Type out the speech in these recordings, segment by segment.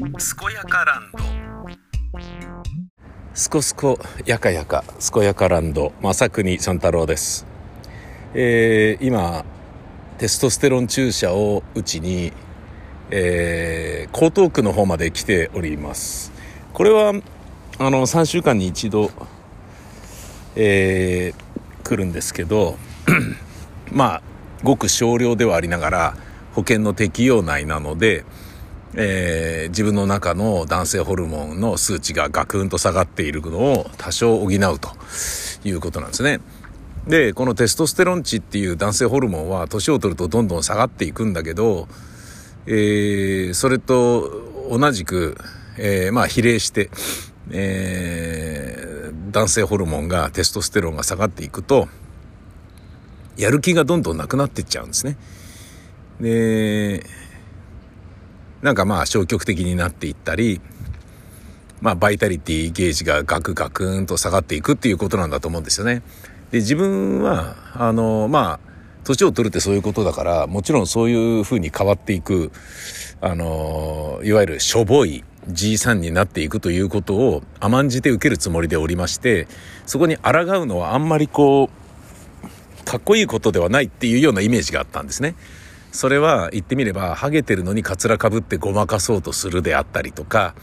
健やかランド。すこすこやかやか健やかランド。正国三太郎です。えー、今テストステロン注射を打ちに、えー、江東区の方まで来ております。これはあの3週間に一度、えー、来るんですけど まあごく少量ではありながら保険の適用内なので、えー、自分の中の男性ホルモンの数値がガクンと下がっているのを多少補うということなんですね。で、このテストステロン値っていう男性ホルモンは年を取るとどんどん下がっていくんだけど、えー、それと同じく、えー、まあ比例して、えー、男性ホルモンがテストステロンが下がっていくと、やる気がどんどんなくなっていっちゃうんですね。で、なんかまあ消極的になっていったり、まあバイタリティゲージがガクガクンと下がっていくっていうことなんだと思うんですよね。で、自分は、あの、まあ、年を取るってそういうことだから、もちろんそういうふうに変わっていく、あの、いわゆるしょぼいじいさんになっていくということを甘んじて受けるつもりでおりまして、そこに抗うのはあんまりこう、かっこいいことではないっていうようなイメージがあったんですね。それは言ってみれば、ハゲてるのにカツラかぶってごまかそうとするであったりとか、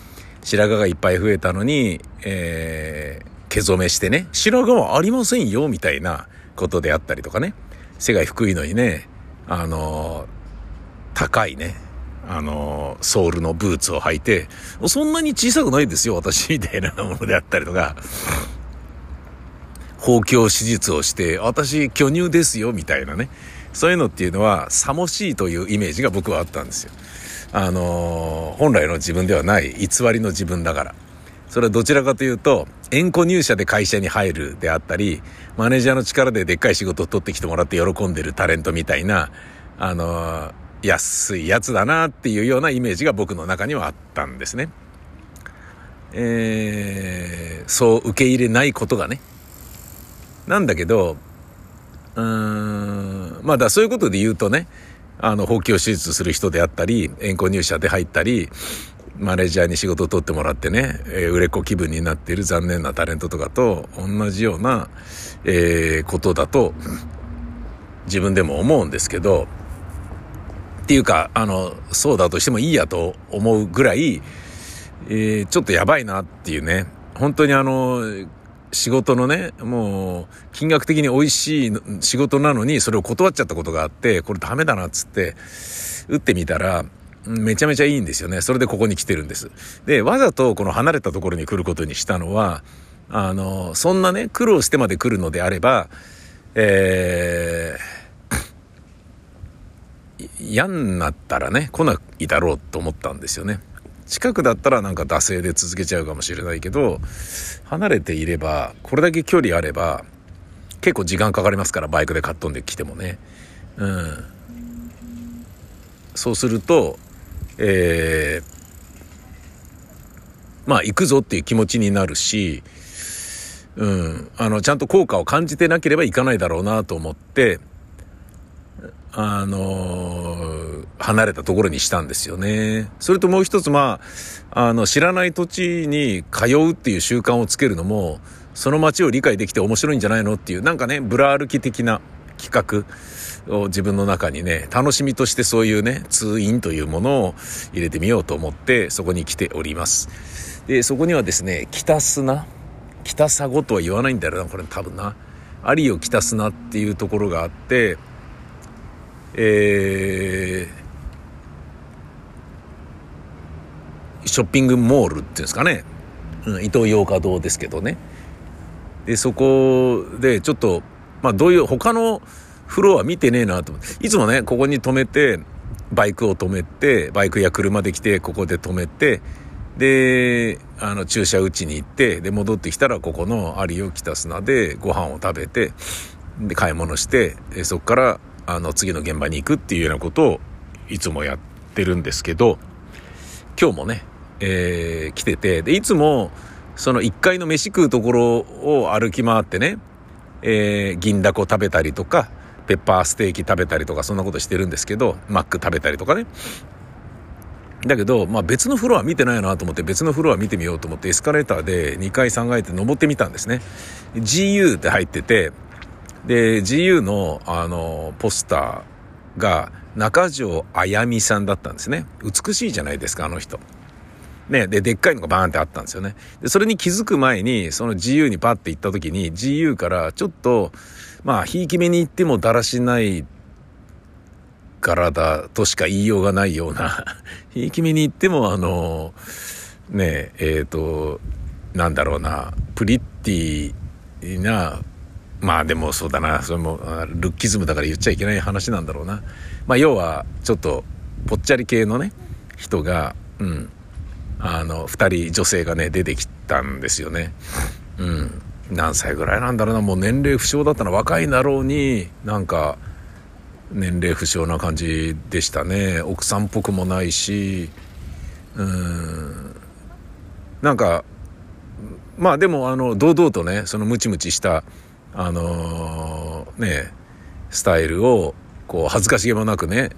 白髪がいっぱい増えたのに、えー、毛染めしてね、白髪はありませんよ、みたいなことであったりとかね。背が低いのにね、あの、高いね、あの、ソールのブーツを履いて、そんなに小さくないですよ、私、みたいなものであったりとか、包協手術をして、私、巨乳ですよ、みたいなね。そういうのっていうのは、さもしいというイメージが僕はあったんですよ。あの本来の自分ではない偽りの自分だから。それはどちらかというと、縁故入社で会社に入るであったり、マネージャーの力ででっかい仕事を取ってきてもらって喜んでるタレントみたいな、あの安いやつだなっていうようなイメージが僕の中にはあったんですね。えー、そう受け入れないことがね。なんだけど、うーん、まあだそういうことで言うとね、あの、放棄を手術する人であったり、縁故入社で入ったり、マネージャーに仕事を取ってもらってね、えー、売れっ子気分になっている残念なタレントとかと同じような、えー、ことだと自分でも思うんですけど、っていうか、あの、そうだとしてもいいやと思うぐらい、えー、ちょっとやばいなっていうね、本当にあの、仕事のね、もう、金額的に美味しい仕事なのに、それを断っちゃったことがあって、これダメだなっつって、打ってみたら、めちゃめちゃいいんですよね。それでここに来てるんです。で、わざとこの離れたところに来ることにしたのは、あの、そんなね、苦労してまで来るのであれば、えー、嫌になったらね、来ないだろうと思ったんですよね。近くだったらなんか惰性で続けちゃうかもしれないけど、離れていれば、これだけ距離あれば、結構時間かかりますから、バイクでかっ飛んできてもね。うん。そうすると、えー、まあ行くぞっていう気持ちになるし、うん、あの、ちゃんと効果を感じてなければいかないだろうなと思って、あのー、離れたところにしたんですよね。それともう一つ、まあ、あの、知らない土地に通うっていう習慣をつけるのも、その街を理解できて面白いんじゃないのっていう、なんかね、ブラ歩き的な企画。を自分の中にね、楽しみとしてそういうね、通院というものを入れてみようと思ってそこに来ております。で、そこにはですね、北砂北砂とは言わないんだよな、これ多分な。アリオ北砂っていうところがあって、えー、ショッピングモールっていうんですかね。うん、イトーヨーカ堂ですけどね。で、そこでちょっと、まあどういう、他のフロア見てねえなと思って。いつもね、ここに止めて、バイクを止めて、バイクや車で来て、ここで止めて、で、あの、駐車打ちに行って、で、戻ってきたら、ここの有オ北砂でご飯を食べて、で、買い物して、そこから、あの、次の現場に行くっていうようなことを、いつもやってるんですけど、今日もね、えー、来てて、で、いつも、その1階の飯食うところを歩き回ってね、えー、銀だこ食べたりとか、ペッパーステーキ食べたりとかそんなことしてるんですけど、マック食べたりとかね。だけど、まあ別のフロア見てないなと思って別のフロア見てみようと思ってエスカレーターで2階3階って登ってみたんですね。GU って入ってて、で、GU のあの、ポスターが中条あやみさんだったんですね。美しいじゃないですか、あの人。ね、で、でっかいのがバーンってあったんですよね。で、それに気づく前に、その GU にパッて行った時に、GU からちょっと、まあ、ひいき目に行ってもだらしない体としか言いようがないような、ひいき目に行っても、あの、ねえ、えっ、ー、と、なんだろうな、プリッティな、まあでもそうだな、それも、ルッキズムだから言っちゃいけない話なんだろうな。まあ要は、ちょっと、ぽっちゃり系のね、人が、うん、あの、二人女性がね、出てきたんですよね。うん。何歳ぐらいなんだろうな、もう年齢不詳だったの。若いんだろうに、なんか、年齢不詳な感じでしたね。奥さんっぽくもないし。うん。なんかまあでもあの堂々とねそのムチムチしたあのー、ねスタイルをこう恥ずかしげもなくね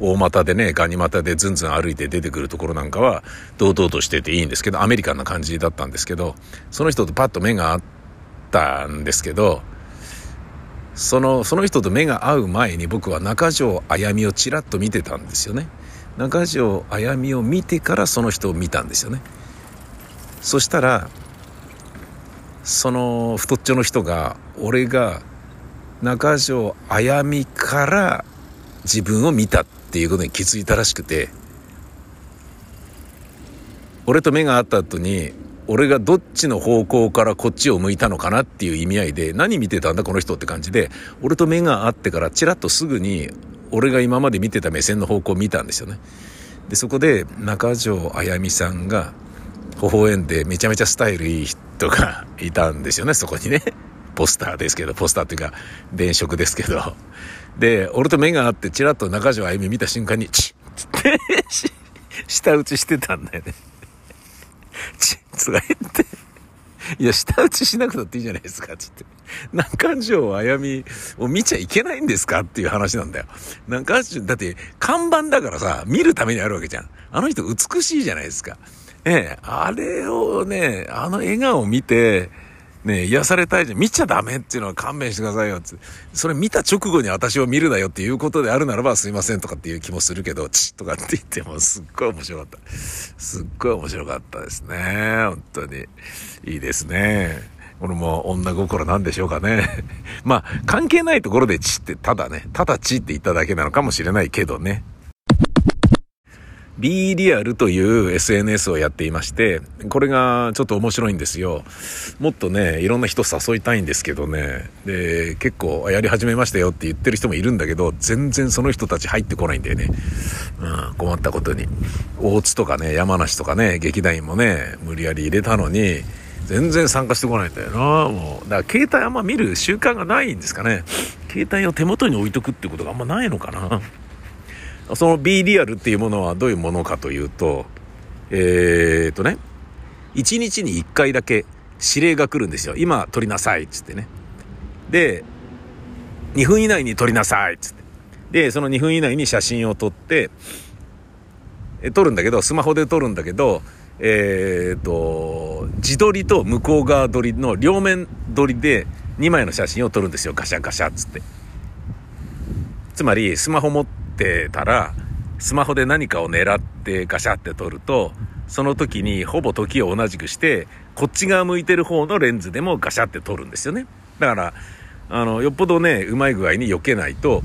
大股でねガニ股でずんずん歩いて出てくるところなんかは堂々としてていいんですけどアメリカンな感じだったんですけどその人とパッと目が合ったんですけどそのその人と目が合う前に僕は中条あやみをちらっと見てたんですよね。中条あやみを見てからその人を見たんですよね。そしたらその太っちょの人が俺が中条あやみから自分を見たっていうことに気づいたらしくて俺と目が合った後に俺がどっちの方向からこっちを向いたのかなっていう意味合いで何見てたんだこの人って感じで俺と目が合ってからチラッとすぐに俺が今まで見てた目線の方向を見たんですよね。でそこで中条あやみさんが微笑んでめちゃめちゃスタイルいい人がいたんですよねそこにね。ポスターですけどポスターっていうか電飾ですけど。で俺と目が合ってチラッと中条あやみ見た瞬間にチッって舌 打ちしてたんだよね。チッとか言って、いや、舌打ちしなくたっていいじゃないですか、つって。中条あやみを見ちゃいけないんですか？っていう話なんだよ。中条、だって看板だからさ、見るためにあるわけじゃん。あの人美しいじゃないですか。ええ、あれをね、あの笑顔を見て、ね、癒されたいじゃん。見ちゃダメっていうのは勘弁してくださいよって。それ見た直後に私を見るなよっていうことであるならばすいませんとかっていう気もするけど、チッとかって言ってもすっごい面白かった。すっごい面白かったですね。本当に。いいですね。これも女心なんでしょうかね。まあ、関係ないところでチってただね、ただチって言っただけなのかもしれないけどね。B リアルという SNS をやっていまして、これがちょっと面白いんですよ。もっとね、いろんな人誘いたいんですけどね。で、結構やり始めましたよって言ってる人もいるんだけど、全然その人たち入ってこないんだよね。うん、困ったことに。大津とかね、山梨とかね、劇団員もね、無理やり入れたのに、全然参加してこないんだよな、もう。だから携帯あんま見る習慣がないんですかね。携帯を手元に置いとくってことがあんまないのかな。その B リアルっていうものはどういうものかというと、えー、っとね、1日に1回だけ指令が来るんですよ。今撮りなさいっつってね。で、2分以内に撮りなさいっつって。で、その2分以内に写真を撮って、え撮るんだけど、スマホで撮るんだけど、えー、っと、自撮りと向こう側撮りの両面撮りで2枚の写真を撮るんですよ。ガシャガシャっつって。つまり、スマホ持って、ってたら、スマホで何かを狙ってガシャって撮ると、その時にほぼ時を同じくして、こっち側向いてる方のレンズでもガシャって撮るんですよね。だから、あの、よっぽどね、うまい具合に避けないと、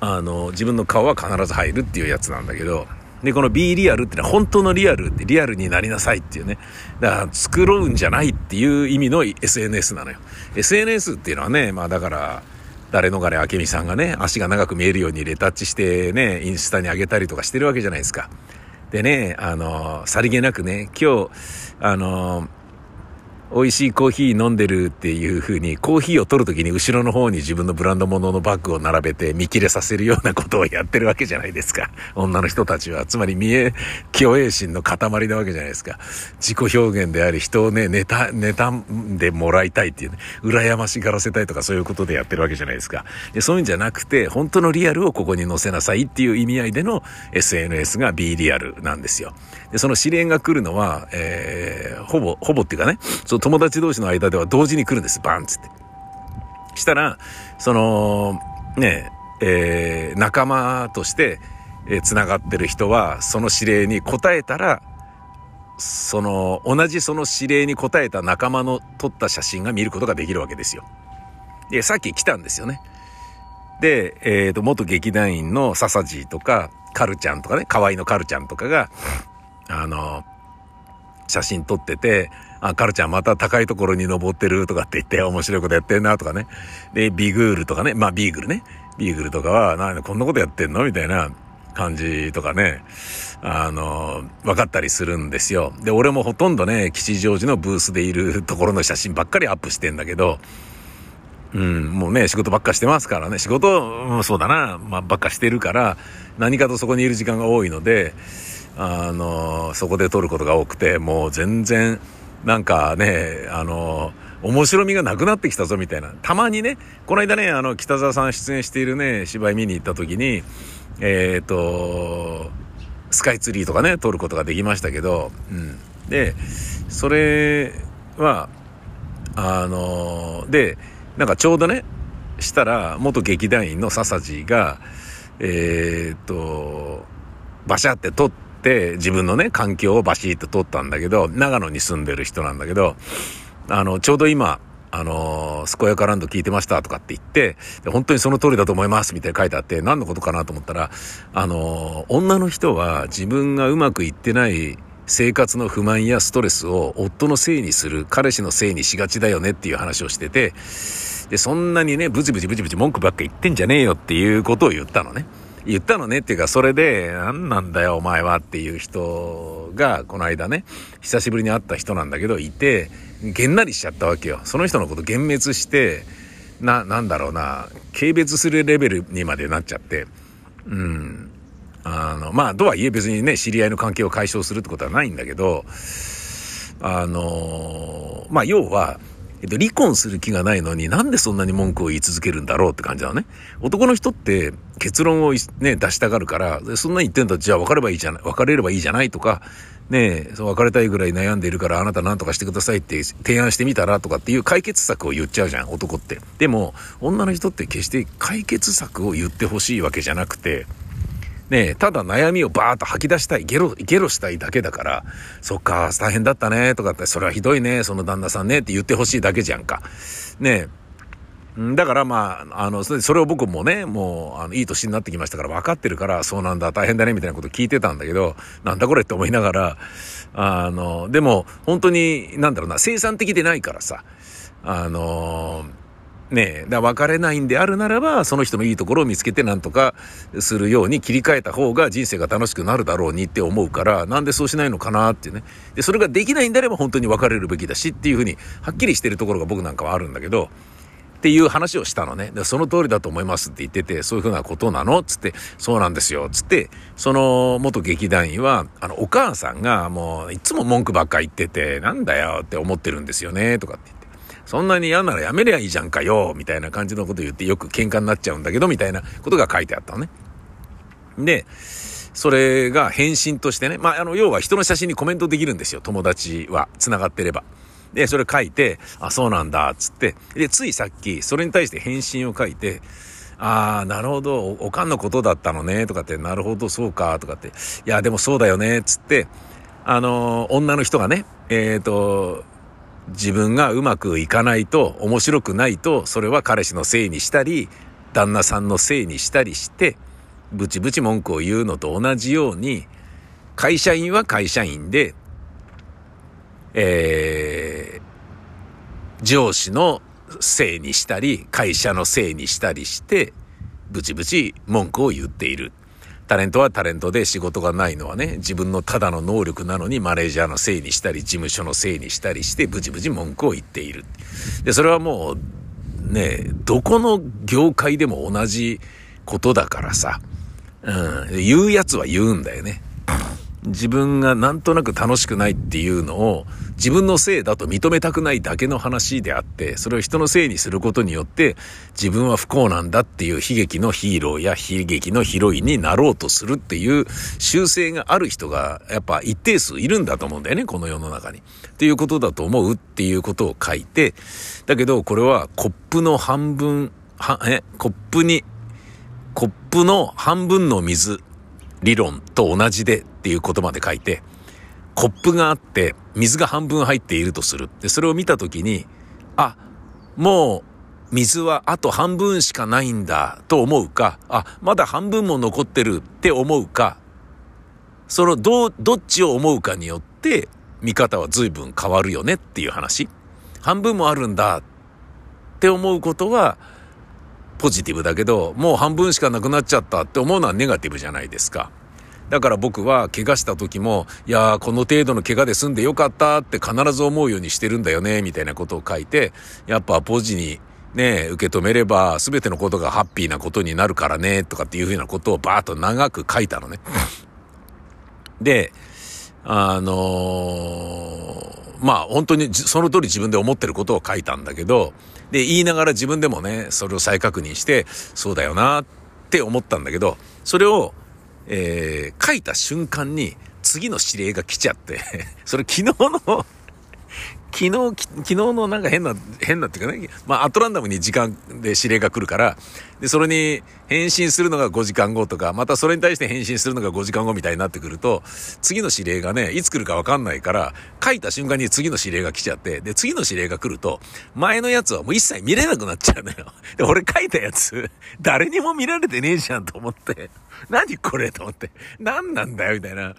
あの、自分の顔は必ず入るっていうやつなんだけど、で、この B リアルってのは本当のリアルってリアルになりなさいっていうね。だから作ろうんじゃないっていう意味の SNS なのよ。SNS っていうのはね、まあだから、誰逃れ明美さんがね、足が長く見えるようにレタッチしてね、インスタに上げたりとかしてるわけじゃないですか。でね、あの、さりげなくね、今日、あの、美味しいコーヒー飲んでるっていう風に、コーヒーを取るときに後ろの方に自分のブランド物のバッグを並べて見切れさせるようなことをやってるわけじゃないですか。女の人たちは。つまり見え、虚栄心の塊なわけじゃないですか。自己表現であり、人をね、ネタ、ネタでもらいたいっていうね、羨ましがらせたいとかそういうことでやってるわけじゃないですか。で、そういうんじゃなくて、本当のリアルをここに載せなさいっていう意味合いでの SNS が B リアルなんですよ。で、その指令が来るのは、えー、ほぼ、ほぼっていうかね、の友達同士の間では同時に来るんです。バンつって。したら、その、ね、えー、仲間として、えー、繋がってる人は、その指令に答えたら、その、同じその指令に答えた仲間の撮った写真が見ることができるわけですよ。で、さっき来たんですよね。で、えっ、ー、と、元劇団員の笹地とか、カルちゃんとかね、河合のカルちゃんとかが、あの、写真撮ってて、あ、カルちゃんまた高いところに登ってるとかって言って面白いことやってんなとかね。で、ビグールとかね、まあビーグルね。ビーグルとかは、なんでこんなことやってんの？みたいな感じとかね、あの、分かったりするんですよ。で、俺もほとんどね、吉祥寺のブースでいるところの写真ばっかりアップしてんだけど、うん、もうね、仕事ばっかしてますからね、仕事、もそうだな、まあ、ばっかしてるから、何かとそこにいる時間が多いので、あの、そこで撮ることが多くて、もう全然、なんかね、あの、面白みがなくなってきたぞみたいな。たまにね、この間ね、あの、北沢さん出演しているね、芝居見に行った時に、えっ、ー、と、スカイツリーとかね、撮ることができましたけど、うん。で、それは、あの、で、なんかちょうどね、したら、元劇団員の笹地が、えっ、ー、と、バシャって撮って、自分のね、環境をバシッと撮ったんだけど、長野に住んでる人なんだけど、あの、ちょうど今、あのー、健やかランド聞いてましたとかって言って、本当にその通りだと思いますみたいに書いてあって、何のことかなと思ったら、あのー、女の人は自分がうまくいってない生活の不満やストレスを夫のせいにする、彼氏のせいにしがちだよねっていう話をしてて、で、そんなにね、ブチブチブチブチ文句ばっか言ってんじゃねえよっていうことを言ったのね。言ったのねっていうか、それで、何なんだよお前はっていう人が、この間ね、久しぶりに会った人なんだけど、いて、げんなりしちゃったわけよ。その人のこと幻滅して、な、なんだろうな、軽蔑するレベルにまでなっちゃって、うん。あの、まあ、とはいえ別にね、知り合いの関係を解消するってことはないんだけど、あの、まあ、要は、えっと、離婚する気がないのになんでそんなに文句を言い続けるんだろうって感じなのね。男の人って結論をね、出したがるから、そんなに言ってんだじゃあ別ればいいじゃない、別れればいいじゃないとか、ねえ、そう別れたいぐらい悩んでいるからあなた何とかしてくださいって提案してみたらとかっていう解決策を言っちゃうじゃん、男って。でも、女の人って決して解決策を言ってほしいわけじゃなくて、ねえ、ただ悩みをバーッと吐き出したい、ゲロ、ゲロしたいだけだから、そっか、大変だったね、とかって、それはひどいね、その旦那さんね、って言ってほしいだけじゃんか。ねえ。だからまあ、あの、それを僕もね、もう、あの、いい年になってきましたから分かってるから、そうなんだ、大変だね、みたいなこと聞いてたんだけど、なんだこれって思いながら、あの、でも、本当に、なんだろうな、生産的でないからさ、あのねえ、だ別れないんであるならば、その人のいいところを見つけてなんとかするように切り替えた方が人生が楽しくなるだろうにって思うから、なんでそうしないのかなってね。で、それができないんであれば本当に別れるべきだしっていうふうに、はっきりしてるところが僕なんかはあるんだけど、っていう話をしたのね。で、その通りだと思いますって言ってて、そういうふうなことなの？つって、そうなんですよ。つって、その元劇団員は、あの、お母さんがもう、いつも文句ばっか言ってて、なんだよって思ってるんですよね、とかってそんなに嫌ならやめりゃいいじゃんかよ、みたいな感じのこと言ってよく喧嘩になっちゃうんだけど、みたいなことが書いてあったのね。で、それが返信としてね、まあ、あの、要は人の写真にコメントできるんですよ、友達は、繋がってれば。で、それ書いて、あ、そうなんだ、つって。で、ついさっき、それに対して返信を書いて、ああ、なるほど、おかんのことだったのね、とかって、なるほど、そうか、とかって、いや、でもそうだよね、つって、あの女の人がね、えっ、ー、と、自分がうまくいかないと面白くないとそれは彼氏のせいにしたり旦那さんのせいにしたりしてブチブチ文句を言うのと同じように会社員は会社員で、えー、上司のせいにしたり会社のせいにしたりしてブチブチ文句を言っている。タレントはタレントで仕事がないのはね、自分のただの能力なのにマネージャーのせいにしたり、事務所のせいにしたりして、ブチブチ文句を言っている。で、それはもう、ね、どこの業界でも同じことだからさ、うん、言うやつは言うんだよね。自分がなんとなく楽しくないっていうのを自分のせいだと認めたくないだけの話であって、それを人のせいにすることによって自分は不幸なんだっていう悲劇のヒーローや悲劇のヒロインになろうとするっていう習性がある人がやっぱ一定数いるんだと思うんだよね、この世の中に。っていうことだと思うっていうことを書いて、だけどこれはコップの半分、は、え、コップに、コップの半分の水理論と同じでっていう言葉で書いて、コップがあって水が半分入っているとする。で、それを見たときに、あ、もう水はあと半分しかないんだと思うか、あ、まだ半分も残ってるって思うか、そのど、どっちを思うかによって見方は随分変わるよねっていう話。半分もあるんだって思うことは、ポジティブだけど、もう半分しかなくなっちゃったって思うのはネガティブじゃないですか。だから僕は怪我した時も、いやーこの程度の怪我で済んでよかったって必ず思うようにしてるんだよね、みたいなことを書いて、やっぱポジにね、受け止めれば全てのことがハッピーなことになるからね、とかっていうふうなことをバーッと長く書いたのね。で、あのー、まあ本当にその通り自分で思ってることを書いたんだけど、で、言いながら自分でもね、それを再確認して、そうだよなって思ったんだけど、それを、えー、書いた瞬間に次の指令が来ちゃって それ昨日の昨日、昨日のなんか変な、変なっていうかね、まあ、アトランダムに時間で指令が来るから、で、それに返信するのが5時間後とか、またそれに対して返信するのが5時間後みたいになってくると、次の指令がね、いつ来るかわかんないから、書いた瞬間に次の指令が来ちゃって、で、次の指令が来ると、前のやつはもう一切見れなくなっちゃうのよ。で、俺書いたやつ、誰にも見られてねえじゃんと思って、何これと思って、何なんだよみたいな。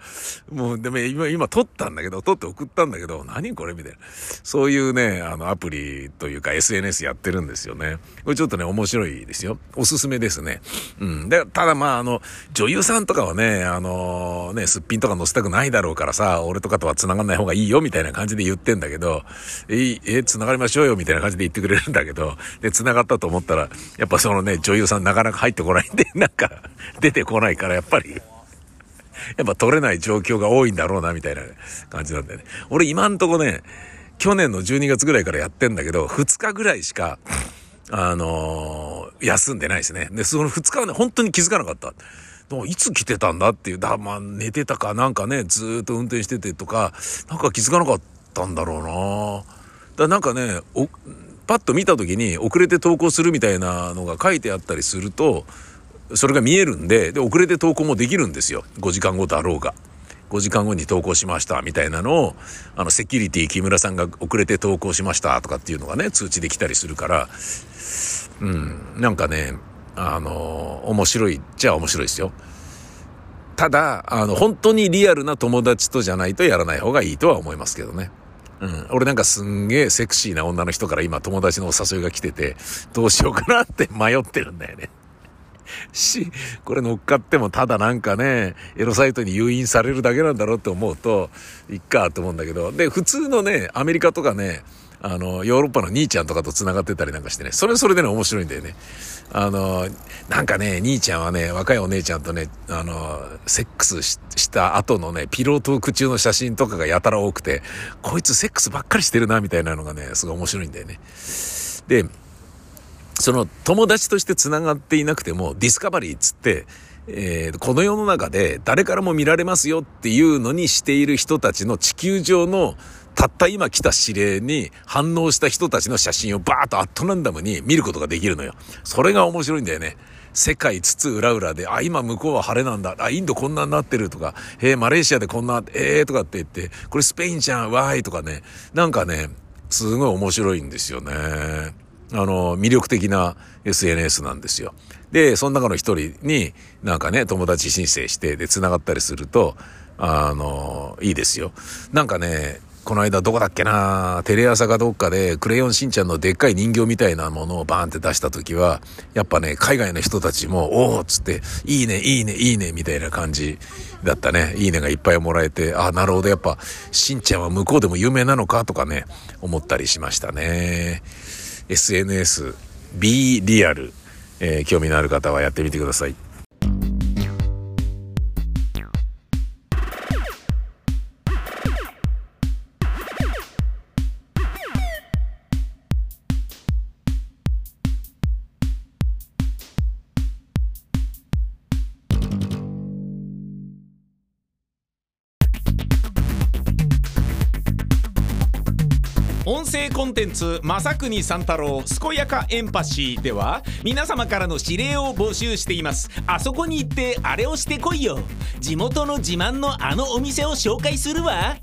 もう、でも今、今撮ったんだけど、撮って送ったんだけど、何これみたいな。そういうね、あの、アプリというか SNS やってるんですよね。これちょっとね、面白いですよ。おすすめですね。うん。で、ただまあ、あの、女優さんとかはね、あの、ね、すっぴんとか載せたくないだろうからさ、俺とかとは繋がんない方がいいよ、みたいな感じで言ってんだけど、え、え、繋がりましょうよ、みたいな感じで言ってくれるんだけど、で、繋がったと思ったら、やっぱそのね、女優さんなかなか入ってこないんで、なんか、出てこないから、やっぱり、やっぱ取れない状況が多いんだろうな、みたいな感じなんだよね。俺今んとこね、去年の12月ぐらいからやってんだけど、2日ぐらいしか、あのー、休んでないですね。で、その2日はね、本当に気づかなかった。いつ来てたんだっていう、だ、まあ、寝てたかなんかね、ずっと運転しててとか、なんか気づかなかったんだろうなだなんかね、お、パッと見た時に遅れて投稿するみたいなのが書いてあったりすると、それが見えるんで、で、遅れて投稿もできるんですよ。5時間後だろうが。5時間後に投稿しましたみたいなのを、あの、セキュリティ木村さんが遅れて投稿しましたとかっていうのがね、通知できたりするから、うん、なんかね、あの、面白いっちゃ面白いですよ。ただ、あの、本当にリアルな友達とじゃないとやらない方がいいとは思いますけどね。うん。俺なんかすんげえセクシーな女の人から今友達のお誘いが来てて、どうしようかなって迷ってるんだよね。し、これ乗っかってもただなんかね、エロサイトに誘引されるだけなんだろうって思うと、いっかと思うんだけど、で、普通のね、アメリカとかね、あの、ヨーロッパの兄ちゃんとかと繋がってたりなんかしてね、それそれでね、面白いんだよね。あの、なんかね、兄ちゃんはね、若いお姉ちゃんとね、あの、セックスした後のね、ピロートーク中の写真とかがやたら多くて、こいつセックスばっかりしてるな、みたいなのがね、すごい面白いんだよね。で、その友達として繋がっていなくても、ディスカバリーっつって、えー、この世の中で誰からも見られますよっていうのにしている人たちの地球上のたった今来た指令に反応した人たちの写真をバーッとアットランダムに見ることができるのよ。それが面白いんだよね。世界津々浦々で、あ、今向こうは晴れなんだ。あ、インドこんなになってるとか、えー、マレーシアでこんな、えーとかって言って、これスペインじゃん、わーいとかね。なんかね、すごい面白いんですよね。あの、魅力的な SNS なんですよ。で、その中の一人になんかね、友達申請して、で、繋がったりすると、あの、いいですよ。なんかね、この間どこだっけなテレ朝かどっかでクレヨンしんちゃんのでっかい人形みたいなものをバーンって出した時は、やっぱね、海外の人たちも、おーっつって、いいね、いいね、いいね、みたいな感じだったね。いいねがいっぱいもらえて、あ、なるほど、やっぱ、しんちゃんは向こうでも有名なのかとかね、思ったりしましたね。SNS、B リアル、えー、興味のある方はやってみてください。テンツ「正国三太郎健やかエンパシー」では皆様からの指令を募集しています。あそこに行ってあれをしてこいよ。地元の自慢のあのお店を紹介するわ。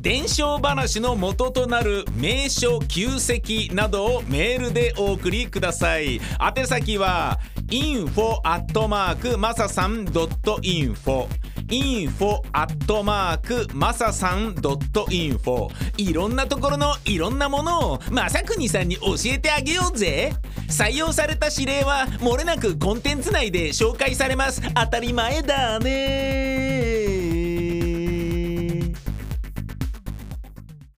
伝承話の元となる名所旧跡などをメールでお送りください。宛先は info アットマークマサさん .info info アットマークマサさん .info いろんなところのいろんなものをまさくにさんに教えてあげようぜ。採用された指令はもれなくコンテンツ内で紹介されます。当たり前だね。